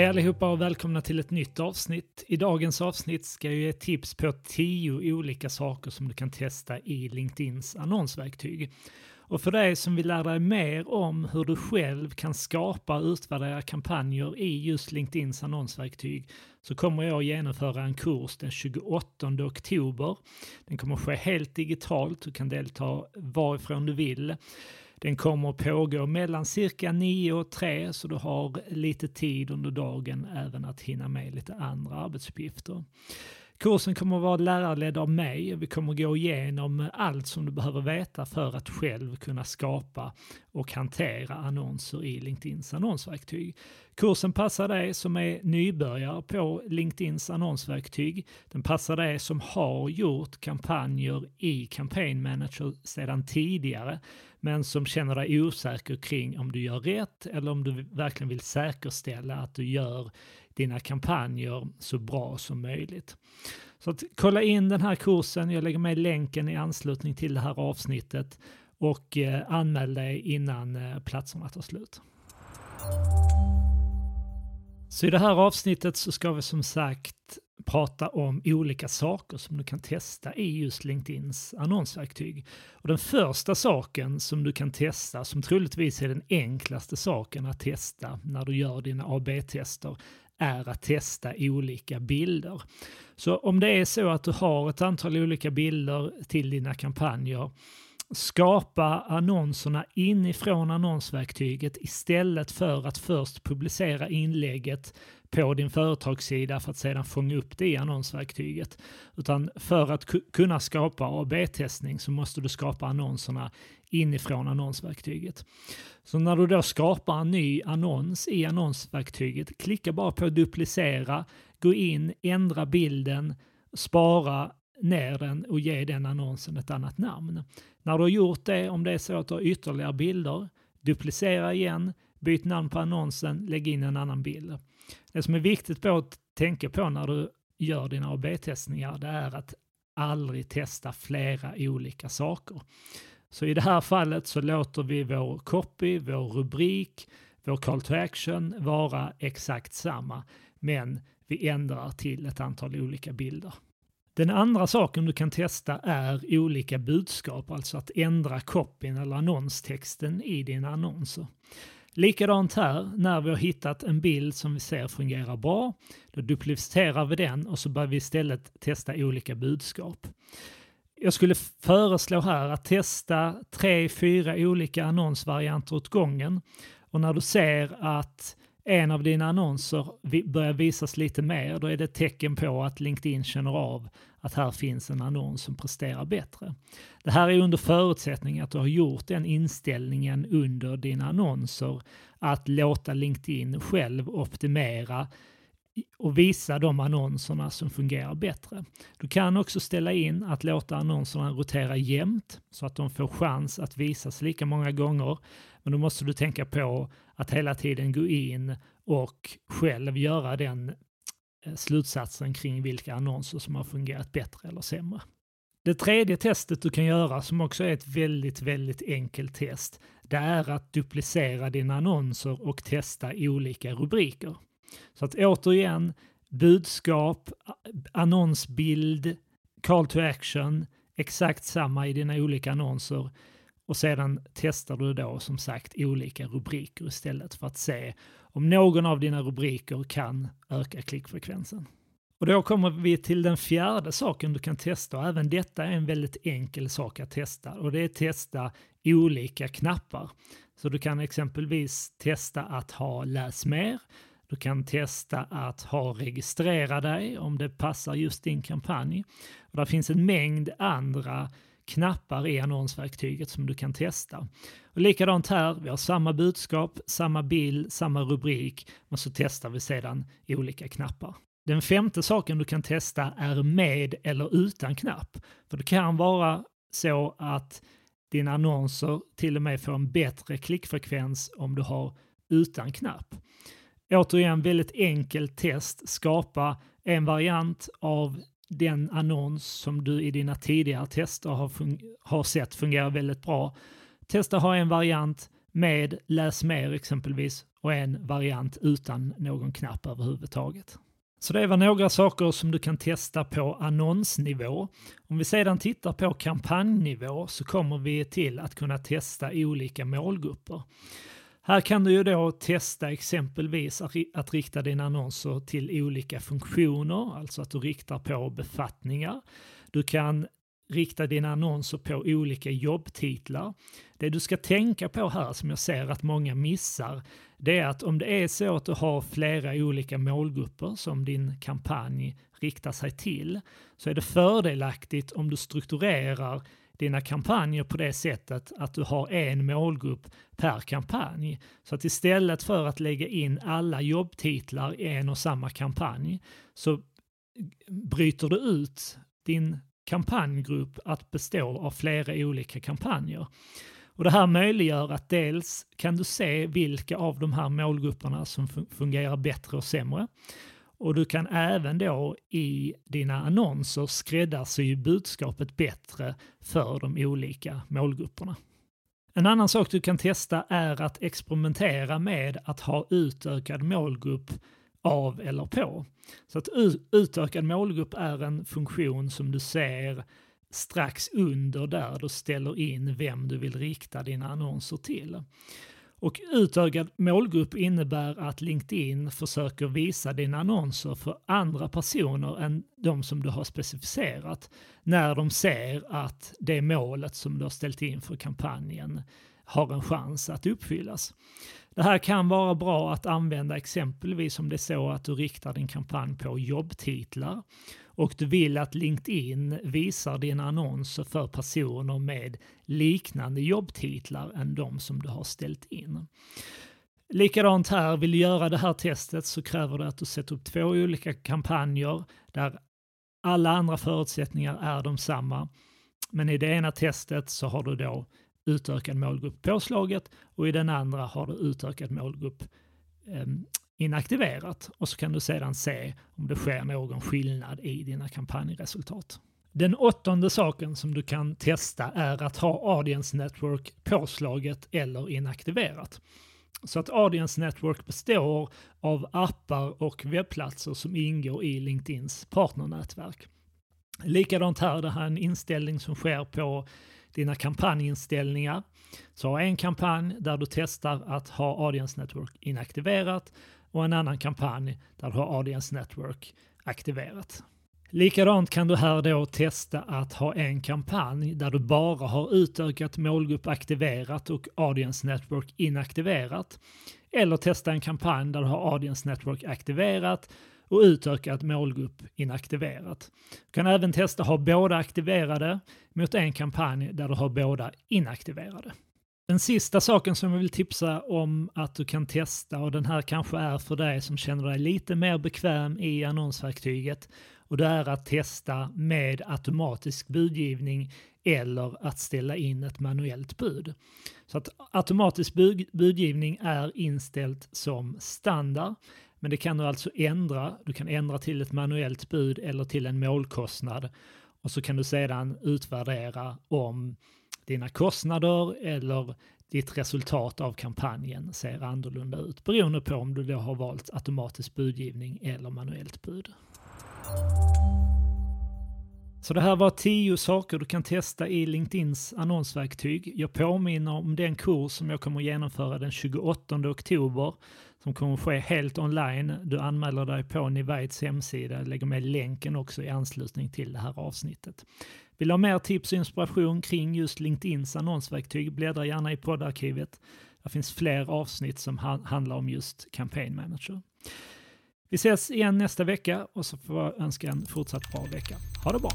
Hej allihopa och välkomna till ett nytt avsnitt. I dagens avsnitt ska jag ge tips på tio olika saker som du kan testa i LinkedIns annonsverktyg. Och för dig som vill lära dig mer om hur du själv kan skapa och utvärdera kampanjer i just LinkedIns annonsverktyg så kommer jag genomföra en kurs den 28 oktober. Den kommer ske helt digitalt, du kan delta varifrån du vill. Den kommer att pågå mellan cirka 9 och 3 så du har lite tid under dagen även att hinna med lite andra arbetsuppgifter. Kursen kommer att vara lärarledd av mig och vi kommer att gå igenom allt som du behöver veta för att själv kunna skapa och hantera annonser i LinkedIns annonsverktyg. Kursen passar dig som är nybörjare på LinkedIns annonsverktyg. Den passar dig som har gjort kampanjer i Campaign Manager sedan tidigare men som känner dig osäker kring om du gör rätt eller om du verkligen vill säkerställa att du gör dina kampanjer så bra som möjligt. Så att kolla in den här kursen, jag lägger med länken i anslutning till det här avsnittet och eh, anmäl dig innan eh, platserna tar slut. Så i det här avsnittet så ska vi som sagt prata om olika saker som du kan testa i just LinkedIns annonsverktyg. Och den första saken som du kan testa, som troligtvis är den enklaste saken att testa när du gör dina AB-tester, är att testa olika bilder. Så om det är så att du har ett antal olika bilder till dina kampanjer skapa annonserna inifrån annonsverktyget istället för att först publicera inlägget på din företagssida för att sedan fånga upp det i annonsverktyget. Utan för att kunna skapa AB-testning så måste du skapa annonserna inifrån annonsverktyget. Så när du då skapar en ny annons i annonsverktyget, klicka bara på duplicera, gå in, ändra bilden, spara ner den och ge den annonsen ett annat namn. När du har gjort det, om det är så att du har ytterligare bilder, duplicera igen, byt namn på annonsen, lägg in en annan bild. Det som är viktigt på att tänka på när du gör dina AB-testningar, det är att aldrig testa flera olika saker. Så i det här fallet så låter vi vår copy, vår rubrik, vår call to action vara exakt samma, men vi ändrar till ett antal olika bilder. Den andra saken du kan testa är olika budskap, alltså att ändra copyn eller annonstexten i dina annonser. Likadant här, när vi har hittat en bild som vi ser fungerar bra, då duplicerar vi den och så börjar vi istället testa olika budskap. Jag skulle föreslå här att testa tre, fyra olika annonsvarianter åt gången och när du ser att en av dina annonser börjar visas lite mer, då är det ett tecken på att LinkedIn känner av att här finns en annons som presterar bättre. Det här är under förutsättning att du har gjort den inställningen under dina annonser att låta LinkedIn själv optimera och visa de annonserna som fungerar bättre. Du kan också ställa in att låta annonserna rotera jämnt så att de får chans att visas lika många gånger. Men då måste du tänka på att hela tiden gå in och själv göra den eh, slutsatsen kring vilka annonser som har fungerat bättre eller sämre. Det tredje testet du kan göra, som också är ett väldigt, väldigt enkelt test, det är att duplicera dina annonser och testa olika rubriker. Så att återigen, budskap, annonsbild, call to action, exakt samma i dina olika annonser. Och sedan testar du då som sagt olika rubriker istället för att se om någon av dina rubriker kan öka klickfrekvensen. Och då kommer vi till den fjärde saken du kan testa och även detta är en väldigt enkel sak att testa och det är att testa olika knappar. Så du kan exempelvis testa att ha läs mer, du kan testa att ha registrera dig om det passar just din kampanj. Och det finns en mängd andra knappar i annonsverktyget som du kan testa. Och likadant här, vi har samma budskap, samma bild, samma rubrik, men så testar vi sedan olika knappar. Den femte saken du kan testa är med eller utan knapp. För det kan vara så att dina annonser till och med får en bättre klickfrekvens om du har utan knapp. Återigen väldigt enkelt test. Skapa en variant av den annons som du i dina tidigare tester har, har sett fungerar väldigt bra. Testa ha en variant med läs mer exempelvis och en variant utan någon knapp överhuvudtaget. Så det var några saker som du kan testa på annonsnivå. Om vi sedan tittar på kampanjnivå så kommer vi till att kunna testa olika målgrupper. Här kan du ju då testa exempelvis att rikta dina annonser till olika funktioner, alltså att du riktar på befattningar. Du kan rikta dina annonser på olika jobbtitlar. Det du ska tänka på här som jag ser att många missar, det är att om det är så att du har flera olika målgrupper som din kampanj riktar sig till, så är det fördelaktigt om du strukturerar dina kampanjer på det sättet att du har en målgrupp per kampanj. Så att istället för att lägga in alla jobbtitlar i en och samma kampanj så bryter du ut din kampanjgrupp att bestå av flera olika kampanjer. Och det här möjliggör att dels kan du se vilka av de här målgrupperna som fungerar bättre och sämre. Och du kan även då i dina annonser skräddarsy budskapet bättre för de olika målgrupperna. En annan sak du kan testa är att experimentera med att ha utökad målgrupp av eller på. Så att utökad målgrupp är en funktion som du ser strax under där du ställer in vem du vill rikta dina annonser till. Och utökad målgrupp innebär att LinkedIn försöker visa dina annonser för andra personer än de som du har specificerat när de ser att det målet som du har ställt in för kampanjen har en chans att uppfyllas. Det här kan vara bra att använda exempelvis om det är så att du riktar din kampanj på jobbtitlar och du vill att LinkedIn visar dina annonser för personer med liknande jobbtitlar än de som du har ställt in. Likadant här, vill du göra det här testet så kräver det att du sätter upp två olika kampanjer där alla andra förutsättningar är de samma. Men i det ena testet så har du då utökad målgrupp påslaget och i den andra har du utökad målgrupp ehm, inaktiverat och så kan du sedan se om det sker någon skillnad i dina kampanjresultat. Den åttonde saken som du kan testa är att ha Audience Network påslaget eller inaktiverat. Så att Audience Network består av appar och webbplatser som ingår i LinkedIns partnernätverk. Likadant här, det här är en inställning som sker på dina kampanjinställningar. Så ha en kampanj där du testar att ha Audience Network inaktiverat och en annan kampanj där du har Audience Network aktiverat. Likadant kan du här då testa att ha en kampanj där du bara har utökat målgrupp aktiverat och Audience Network inaktiverat. Eller testa en kampanj där du har Audience Network aktiverat och utökat målgrupp inaktiverat. Du kan även testa att ha båda aktiverade mot en kampanj där du har båda inaktiverade. Den sista saken som jag vill tipsa om att du kan testa och den här kanske är för dig som känner dig lite mer bekväm i annonsverktyget och det är att testa med automatisk budgivning eller att ställa in ett manuellt bud. Så att automatisk budgivning är inställt som standard men det kan du alltså ändra. Du kan ändra till ett manuellt bud eller till en målkostnad och så kan du sedan utvärdera om dina kostnader eller ditt resultat av kampanjen ser annorlunda ut beroende på om du då har valt automatisk budgivning eller manuellt bud. Så det här var tio saker du kan testa i LinkedIns annonsverktyg. Jag påminner om den kurs som jag kommer genomföra den 28 oktober som kommer ske helt online. Du anmäler dig på Nivites hemsida, jag lägger med länken också i anslutning till det här avsnittet. Vill du ha mer tips och inspiration kring just LinkedIns annonsverktyg, bläddra gärna i poddarkivet. Det finns fler avsnitt som handlar om just Campaign Manager. Vi ses igen nästa vecka och så får jag önska en fortsatt bra vecka. Ha det bra!